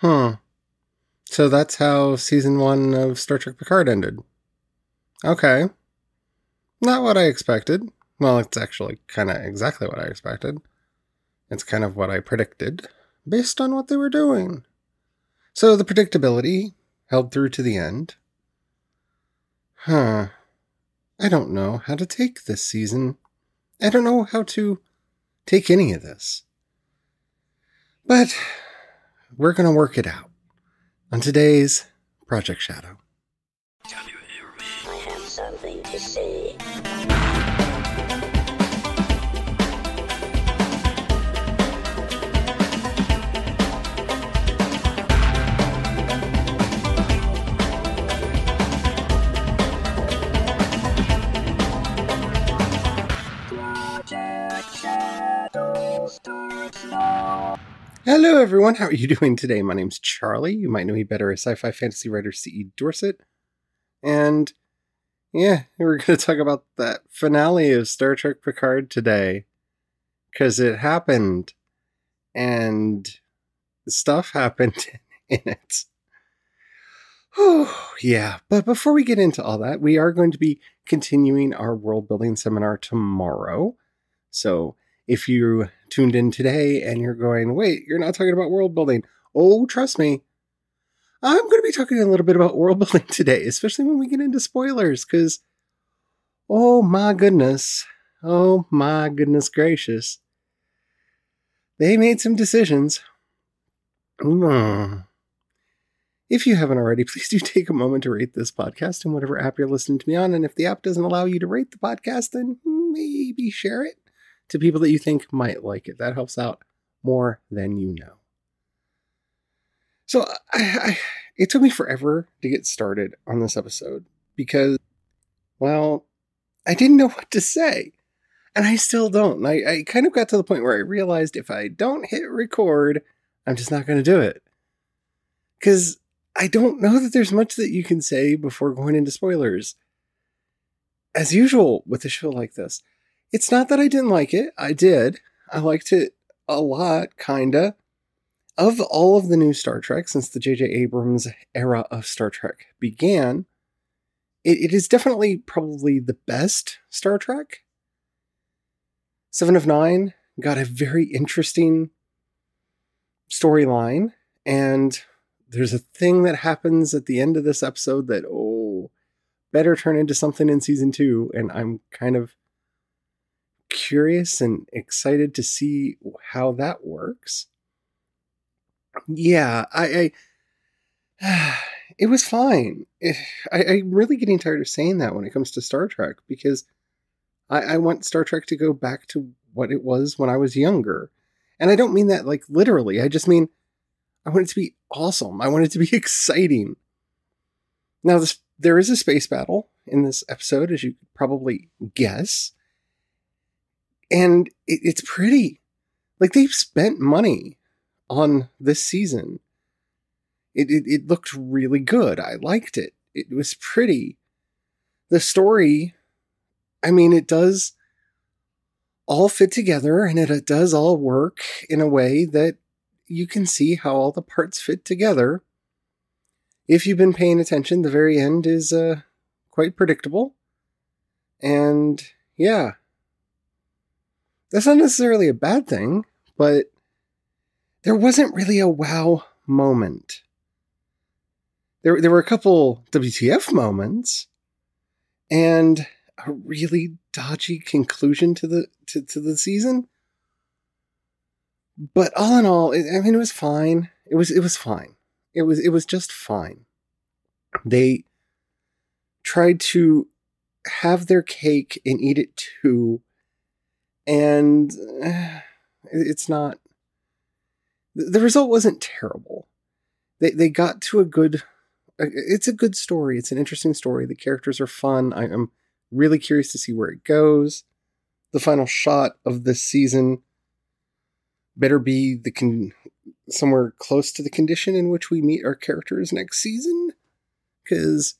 Hmm. So that's how season one of Star Trek Picard ended. Okay. Not what I expected. Well, it's actually kind of exactly what I expected. It's kind of what I predicted based on what they were doing. So the predictability held through to the end. Huh. I don't know how to take this season. I don't know how to take any of this. But we're going to work it out on today's Project Shadow. Hello, everyone. How are you doing today? My name's Charlie. You might know me better as sci fi fantasy writer C.E. Dorsett. And yeah, we're going to talk about that finale of Star Trek Picard today. Because it happened. And stuff happened in it. Oh, yeah. But before we get into all that, we are going to be continuing our world building seminar tomorrow. So if you tuned in today and you're going, wait, you're not talking about world building. Oh, trust me. I'm going to be talking a little bit about world building today, especially when we get into spoilers, because, oh my goodness. Oh my goodness gracious. They made some decisions. Mm. If you haven't already, please do take a moment to rate this podcast in whatever app you're listening to me on. And if the app doesn't allow you to rate the podcast, then maybe share it to people that you think might like it. That helps out more than you know. So I, I, it took me forever to get started on this episode because, well, I didn't know what to say. And I still don't. I, I kind of got to the point where I realized if I don't hit record, I'm just not going to do it. Because I don't know that there's much that you can say before going into spoilers. As usual with a show like this, it's not that I didn't like it. I did. I liked it a lot, kinda. Of all of the new Star Trek since the J.J. Abrams era of Star Trek began, it, it is definitely probably the best Star Trek. Seven of Nine got a very interesting storyline, and there's a thing that happens at the end of this episode that, oh, better turn into something in season two, and I'm kind of curious and excited to see how that works. Yeah, I, I it was fine. I, I'm really getting tired of saying that when it comes to Star Trek because I, I want Star Trek to go back to what it was when I was younger. And I don't mean that like literally. I just mean I want it to be awesome. I want it to be exciting. Now, this, there is a space battle in this episode, as you probably guess and it, it's pretty. Like they've spent money on this season. It, it it looked really good. I liked it. It was pretty. The story, I mean, it does all fit together and it, it does all work in a way that you can see how all the parts fit together. If you've been paying attention, the very end is uh, quite predictable. And yeah, that's not necessarily a bad thing, but there wasn't really a wow moment. There, there were a couple WTF moments and a really dodgy conclusion to the to, to the season. But all in all, it, I mean, it was fine. It was it was fine. It was it was just fine. They tried to have their cake and eat it too and uh, it's not the result wasn't terrible. They they got to a good it's a good story. It's an interesting story. The characters are fun. I, am really curious to see where it goes. The final shot of this season better be the con- somewhere close to the condition in which we meet our characters next season? Because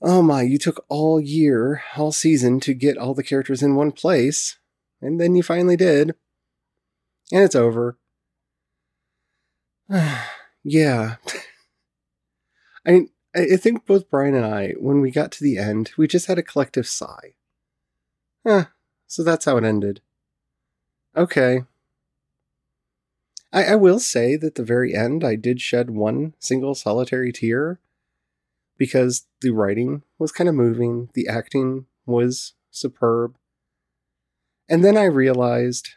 oh my you took all year all season to get all the characters in one place and then you finally did. And it's over. yeah. I mean, I think both Brian and I, when we got to the end, we just had a collective sigh. So that's how it ended. Okay. I, I will say that the very end, I did shed one single solitary tear because the writing was kind of moving, the acting was superb. And then I realized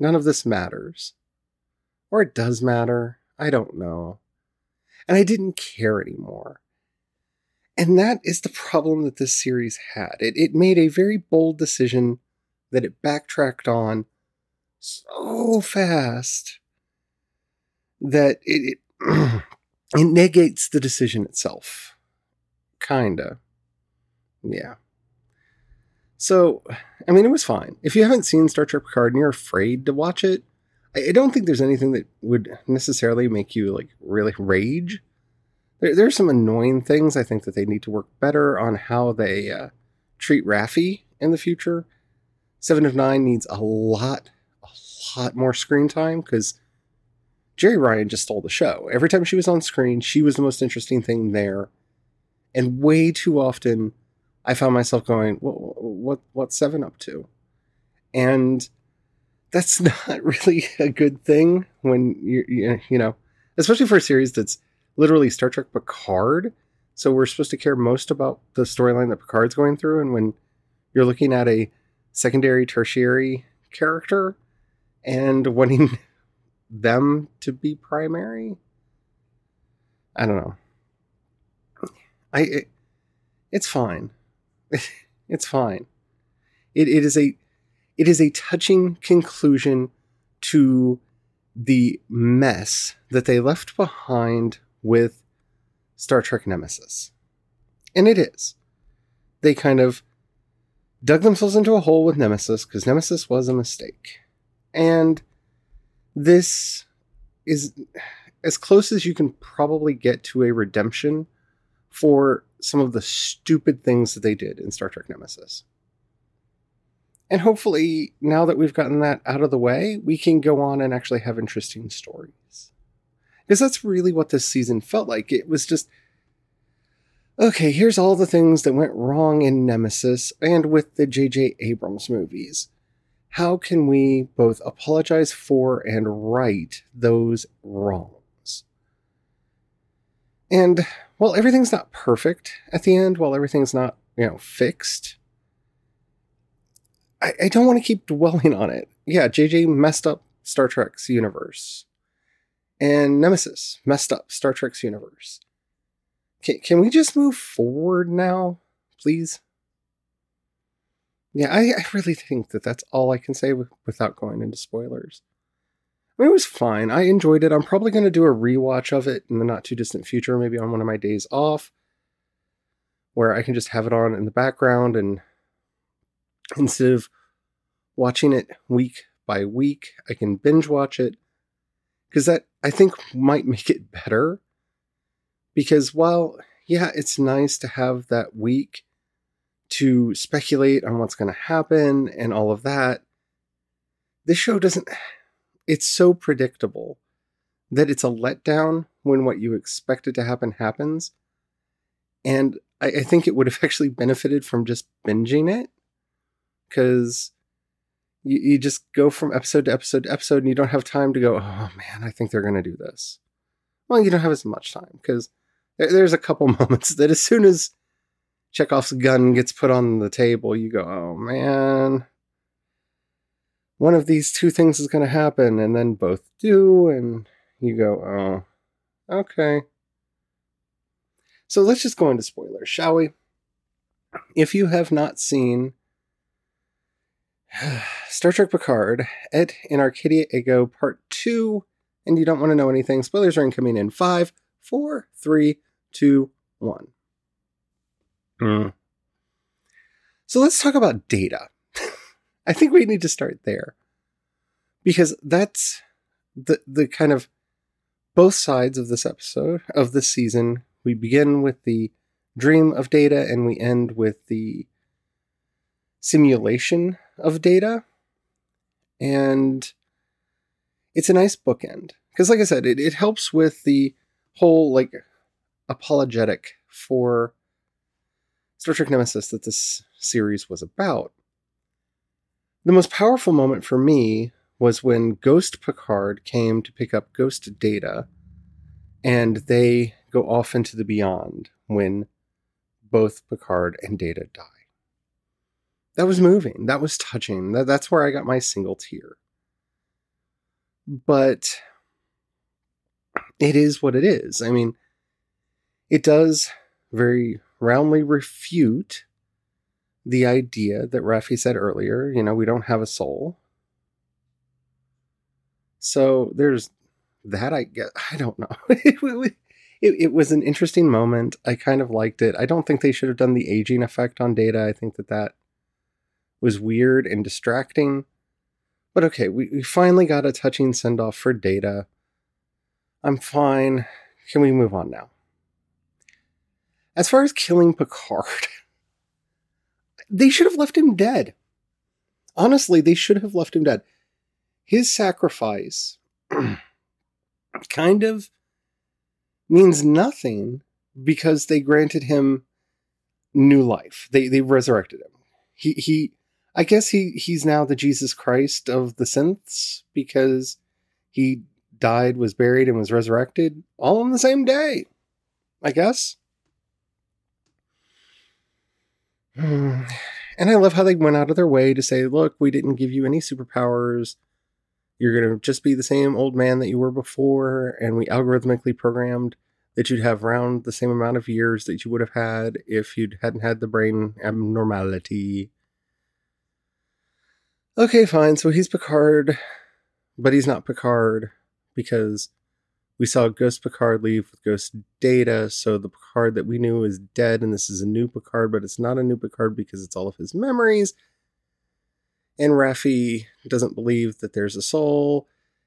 none of this matters. Or it does matter. I don't know. And I didn't care anymore. And that is the problem that this series had. It, it made a very bold decision that it backtracked on so fast that it, it, it negates the decision itself. Kinda. Yeah. So, I mean, it was fine. If you haven't seen Star Trek Picard and you're afraid to watch it, I don't think there's anything that would necessarily make you like really rage. There, there are some annoying things I think that they need to work better on how they uh, treat Raffi in the future. Seven of Nine needs a lot, a lot more screen time because Jeri Ryan just stole the show. Every time she was on screen, she was the most interesting thing there, and way too often, I found myself going, "What, what, what's Seven up to?" And that's not really a good thing when you you know, especially for a series that's literally Star Trek Picard. So we're supposed to care most about the storyline that Picard's going through, and when you're looking at a secondary, tertiary character and wanting them to be primary, I don't know. I it, it's fine. it's fine. It it is a it is a touching conclusion to the mess that they left behind with Star Trek Nemesis. And it is. They kind of dug themselves into a hole with Nemesis because Nemesis was a mistake. And this is as close as you can probably get to a redemption for some of the stupid things that they did in Star Trek Nemesis. And hopefully, now that we've gotten that out of the way, we can go on and actually have interesting stories. Because that's really what this season felt like. It was just, okay, here's all the things that went wrong in Nemesis and with the J.J. Abrams movies. How can we both apologize for and right those wrongs? And while everything's not perfect at the end, while everything's not, you know, fixed, I, I don't want to keep dwelling on it. Yeah, JJ messed up Star Trek's universe. And Nemesis messed up Star Trek's universe. Can, can we just move forward now, please? Yeah, I, I really think that that's all I can say w- without going into spoilers. It was fine. I enjoyed it. I'm probably going to do a rewatch of it in the not too distant future, maybe on one of my days off, where I can just have it on in the background and instead of watching it week by week, I can binge watch it because that I think might make it better. Because while, yeah, it's nice to have that week to speculate on what's going to happen and all of that, this show doesn't, it's so predictable that it's a letdown when what you expected to happen happens. And I, I think it would have actually benefited from just binging it because you, you just go from episode to episode to episode and you don't have time to go, oh man, I think they're going to do this. Well, you don't have as much time because there's a couple moments that as soon as Chekhov's gun gets put on the table, you go, oh man, one of these two things is going to happen. And then both do. And you go, oh, okay. So let's just go into spoilers, shall we? If you have not seen Star Trek Picard, Et in Arcadia Ego Part 2, and you don't want to know anything, spoilers are incoming in 5, 4, 3, 2, 1. Mm. So let's talk about data. I think we need to start there. Because that's the the kind of both sides of this episode of this season. We begin with the dream of data and we end with the simulation of data. And it's a nice bookend because like I said, it, it helps with the whole like apologetic for Star Trek Nemesis that this series was about. The most powerful moment for me was when Ghost Picard came to pick up Ghost Data, and they go off into the beyond when both Picard and Data die. That was moving. That was touching. That, that's where I got my single tear. But it is what it is. I mean, it does very roundly refute the idea that Raffi said earlier, you know, we don't have a soul. So there's that I get I don't know. it, it, it, was an interesting moment. I kind of liked it. I don't think they should have done the aging effect on data. I think that that was weird and distracting. But okay, we, we finally got a touching send off for data. I'm fine. Can we move on now? As far as killing Picard, they should have left him dead. Honestly, they should have left him dead. His sacrifice kind of means nothing because they granted him new life. They they resurrected him. He he I guess he he's now the Jesus Christ of the synths because he died, was buried, and was resurrected all on the same day. I guess. And I love how they went out of their way to say, look, we didn't give you any superpowers. You're going to just be the same old man that you were before. And we algorithmically programmed that you'd have around the same amount of years that you would have had if you hadn't had the brain abnormality. Okay, fine. So he's Picard, but he's not Picard because we saw Ghost Picard leave with Ghost Data. So the Picard that we knew is dead, and this is a new Picard, but it's not a new Picard because it's all of his memories. And Raffi doesn't believe that there's a soul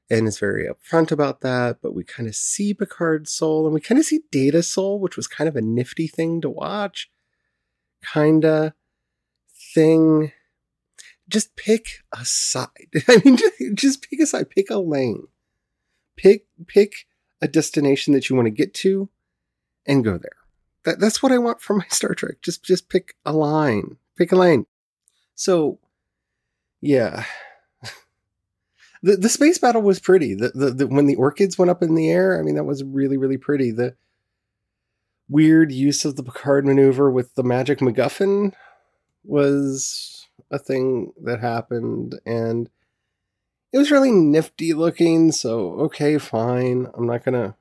and is very upfront about that. But we kind of see Picard's soul and we kind of see Data's soul, which was kind of a nifty thing to watch. Kinda thing just pick a side. I mean, just, just pick a side. Pick a lane. Pick pick a destination that you want to get to, and go there. That, that's what I want from my Star Trek. Just just pick a line. Pick a lane. So, yeah. the The space battle was pretty. The, the the when the orchids went up in the air, I mean, that was really really pretty. The weird use of the Picard maneuver with the magic MacGuffin was a thing that happened and it was really nifty looking. So, okay, fine. I'm not going to.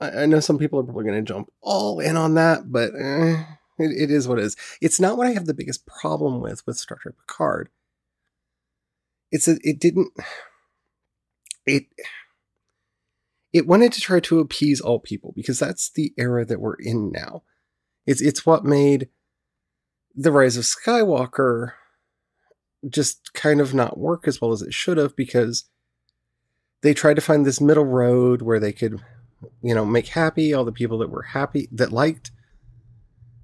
I know some people are probably to jump all in on that, but eh, it, it is what it is. It's not what I have the biggest problem with with Star Trek Picard. It's a, it didn't it it wanted to try to appease all people because that's the era that we're in now. It's it's what made the rise of Skywalker just kind of not work as well as it should have because they tried to find this middle road where they could, you know, make happy all the people that were happy, that liked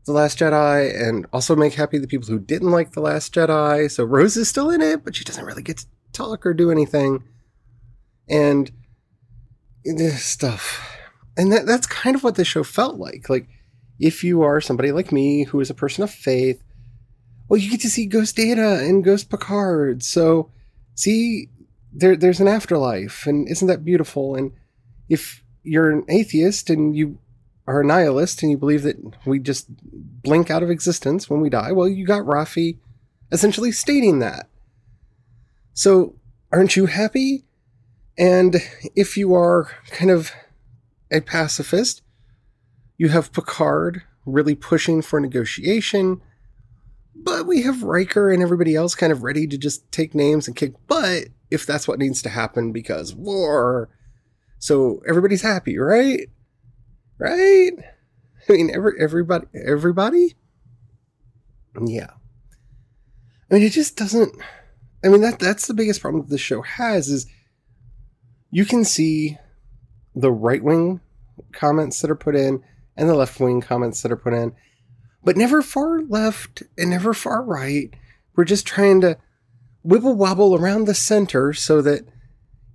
The Last Jedi, and also make happy the people who didn't like The Last Jedi. So Rose is still in it, but she doesn't really get to talk or do anything. And this stuff. And that, that's kind of what the show felt like. Like, if you are somebody like me who is a person of faith, well, you get to see Ghost Data and Ghost Picard. So, see, there, there's an afterlife, and isn't that beautiful? And if you're an atheist and you are a nihilist and you believe that we just blink out of existence when we die, well, you got Raffi essentially stating that. So, aren't you happy? And if you are kind of a pacifist, you have Picard really pushing for negotiation but we have Riker and everybody else kind of ready to just take names and kick butt if that's what needs to happen because war. So everybody's happy, right? Right? I mean, every everybody, everybody. Yeah. I mean, it just doesn't. I mean, that that's the biggest problem that the show has is you can see the right wing comments that are put in and the left wing comments that are put in, but never far left and never far right. We're just trying to wibble wobble around the center so that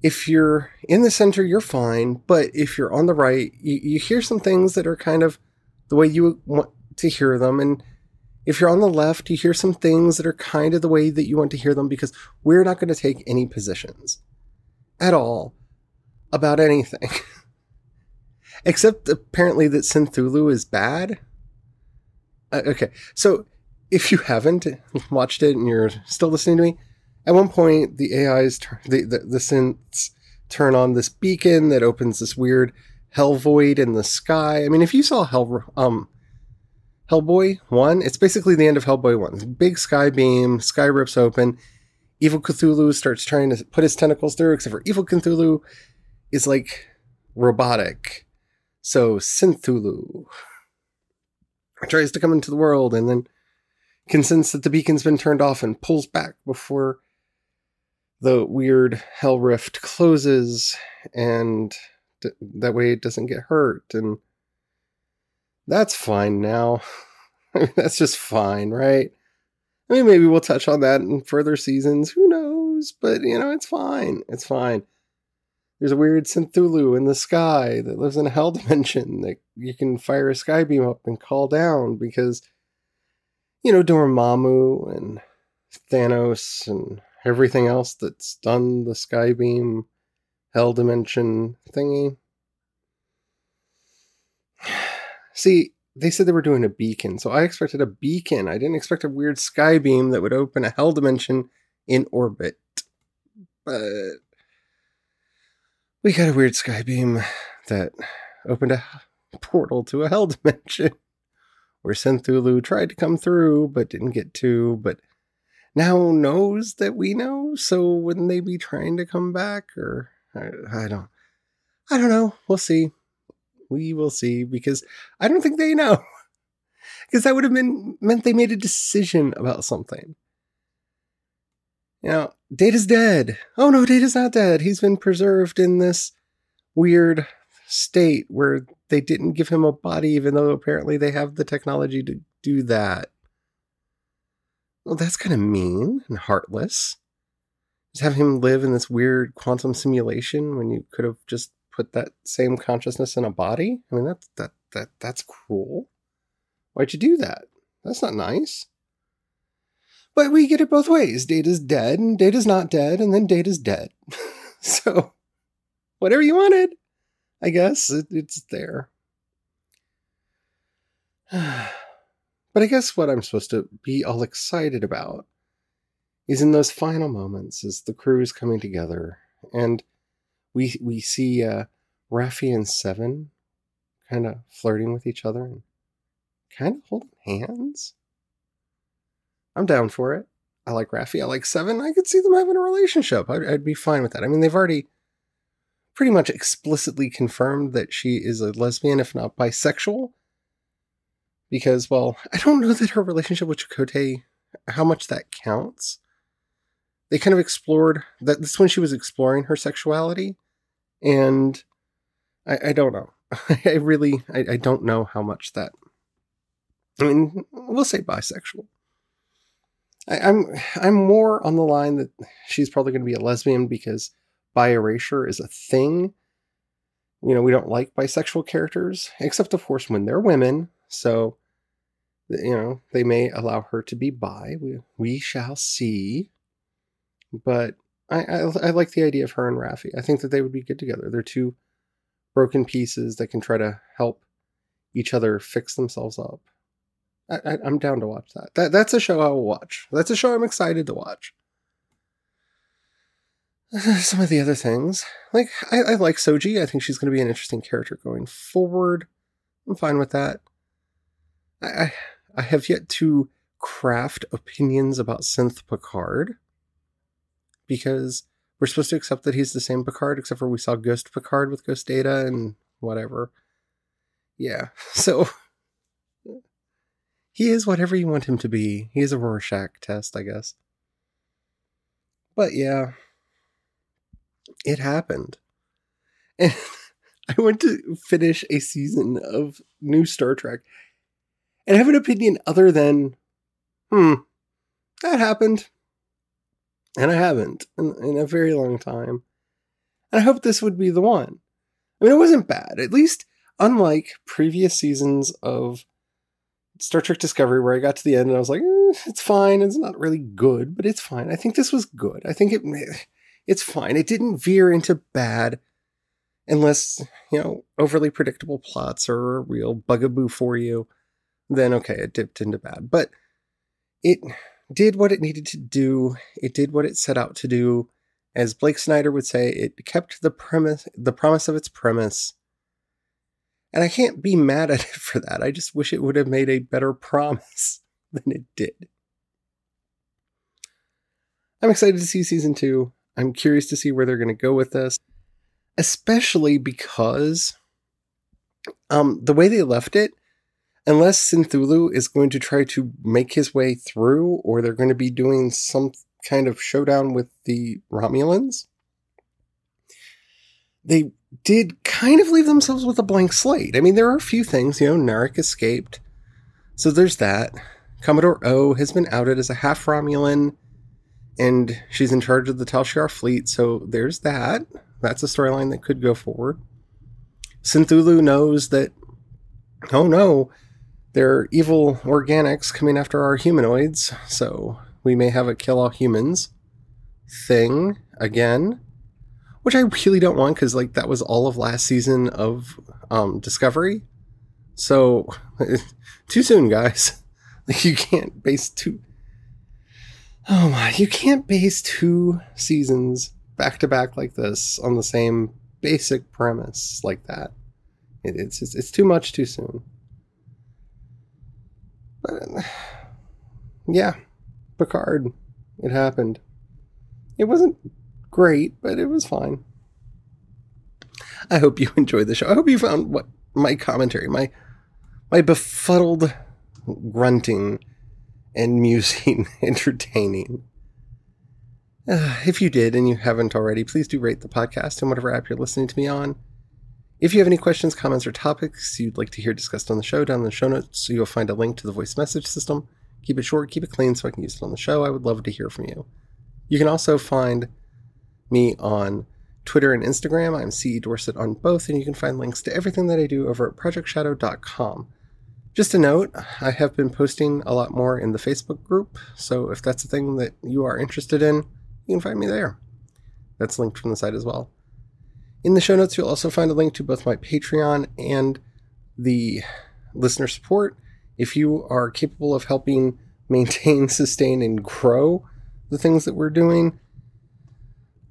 if you're in the center, you're fine. But if you're on the right, you, you hear some things that are kind of the way you want to hear them. And if you're on the left, you hear some things that are kind of the way that you want to hear them because we're not going to take any positions at all about anything. Except apparently that Synthulu is bad. Uh, okay, so if you haven't watched it and you're still listening to me, at one point the AIs, turn, the, the, the synths turn on this beacon that opens this weird hell void in the sky. I mean, if you saw Hell, um, Hellboy 1, it's basically the end of Hellboy 1. Big sky beam, sky rips open. Evil Cthulhu starts trying to put his tentacles through, except for Evil Cthulhu is like robotic. So Synthulu tries to come into the world and then can sense that the beacon's been turned off and pulls back before the weird hell rift closes and d- that way it doesn't get hurt and that's fine now. That's just fine right? I mean maybe we'll touch on that in further seasons. Who knows? But you know it's fine. It's fine there's a weird synthulu in the sky that lives in a hell dimension that you can fire a sky beam up and call down because you know dormammu and thanos and everything else that's done the Skybeam hell dimension thingy. See, they said they were doing a beacon, so I expected a beacon. I didn't expect a weird Skybeam that would open a hell dimension in orbit. But we got a weird Skybeam that opened a portal to a hell dimension where Synthulu tried to come through but didn't get to, but now knows that we know. So wouldn't they be trying to come back? Or I, I don't, I don't know. We'll see. We will see because I don't think they know. Because that would have been meant they made a decision about something. You know, Data's dead. Oh no, Data's not dead. He's been preserved in this weird state where they didn't give him a body, even though apparently they have the technology to do that. Well, that's kind of mean and heartless. Just have him live in this weird quantum simulation when you could have just put that same consciousness in a body. I mean, that's that that that's cruel. Why'd you do that? That's not nice. But we get it both ways. Data's dead, and Data's not dead, and then Data's dead. so, whatever you wanted, I guess it, it's there. But I guess what I'm supposed to be all excited about is in those final moments as the crew is coming together and we we see uh, Raffi and Seven kind of flirting with each other and kind of holding hands. I'm down for it. I like Raffi. I like Seven. I could see them having a relationship. I'd, I'd be fine with that. I mean, they've already pretty much explicitly confirmed that she is a lesbian, if not bisexual because, well, I don't know that her relationship with Chakotay, how much that counts. They kind of explored that. This when she was exploring her sexuality, and I, I don't know. I really, I, I don't know how much that. I mean, we'll say bisexual. I, I'm, I'm more on the line that she's probably going to be a lesbian because bi erasure is a thing. You know, we don't like bisexual characters, except of course when they're women. So, you know, they may allow her to be bi. We, we shall see. But I, I, I like the idea of her and Raffi. I think that they would be good together. They're two broken pieces that can try to help each other fix themselves up. I, am down to watch that. That that's a show I will watch. That's a show I'm excited to watch. Some of the other things, like I, I like Soji. I think she's going to be an interesting character going forward. I'm fine with that. I, I have yet to craft opinions about Synth Picard because we're supposed to accept that he's the same Picard, except for we saw Ghost Picard with Ghost Data and whatever. Yeah, so he is whatever you want him to be. He is a Rorschach test, I guess. But yeah, it happened. And I went to finish a season of new Star Trek and have an opinion other than, hmm, that happened. And I haven't in, in a very long time. And I hope this would be the one. I mean, it wasn't bad. At least, unlike previous seasons of Star Trek Discovery, where I got to the end and I was like, eh, it's fine. It's not really good, but it's fine. I think this was good. I think it it's fine. It didn't veer into bad unless, you know, overly predictable plots are a real bugaboo for you. Then okay, it dipped into bad. But it did what it needed to do. It did what it set out to do. As Blake Snyder would say, it kept the premise the promise of its premise and I can't be mad at it for that. I just wish it would have made a better promise than it did. I'm excited to see season two. I'm curious to see where they're going to go with this, especially because um, the way they left it, unless Synthulu is going to try to make his way through, or they're going to be doing some kind of showdown with the Romulans, they did kind of leave themselves with a blank slate. I mean, there are a few things, you know, Narek escaped. So there's that. Commodore O has been outed as a half Romulan, and she's in charge of the Tal Shiar fleet, so there's that. That's a storyline that could go forward. Synthulu knows that, oh no, there are evil organics coming after our humanoids, so we may have a kill all humans thing again which I really don't want because like that was all of last season of um, Discovery. So too soon, guys. Like you can't base two. Oh my! You can't base two seasons back to back like this on the same basic premise like that. It, it's, it's it's too much too soon. But yeah, Picard. It happened. It wasn't great, but it was fine. I hope you enjoyed the show. I hope you found what my commentary, my my befuddled grunting and musing entertaining. Uh, if you did and you haven't already, please do rate the podcast in whatever app you're listening to me on. If you have any questions, comments, or topics you'd like to hear discussed on the show, down in the show notes, you'll find a link to the voice message system. Keep it short, keep it clean so I can use it on the show. I would love to hear from you. You can also find me on Twitter and Instagram. I'm CE Dorsett on both, and you can find links to everything that I do over at projectshadow.com. Just a note, I have been posting a lot more in the Facebook group, so if that's a thing that you are interested in, you can find me there. That's linked from the site as well. In the show notes, you'll also find a link to both my Patreon and the listener support. If you are capable of helping maintain, sustain, and grow the things that we're doing,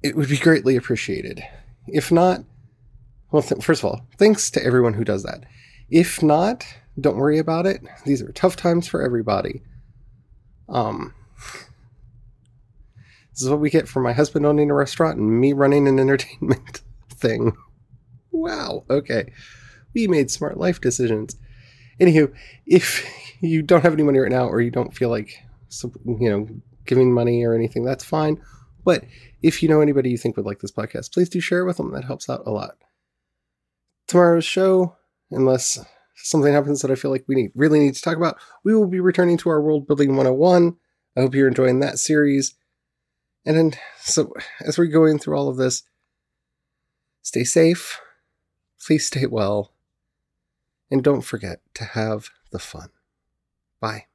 it would be greatly appreciated. If not, well, th- first of all, thanks to everyone who does that. If not, don't worry about it. These are tough times for everybody. Um, this is what we get for my husband owning a restaurant and me running an entertainment thing. Wow. Okay. We made smart life decisions. Anywho, if you don't have any money right now or you don't feel like, you know, giving money or anything, that's fine. But if you know anybody you think would like this podcast, please do share it with them. That helps out a lot. Tomorrow's show, unless something happens that I feel like we need, really need to talk about, we will be returning to our World Building 101. I hope you're enjoying that series. And then, so as we're going through all of this, stay safe, please stay well, and don't forget to have the fun. Bye.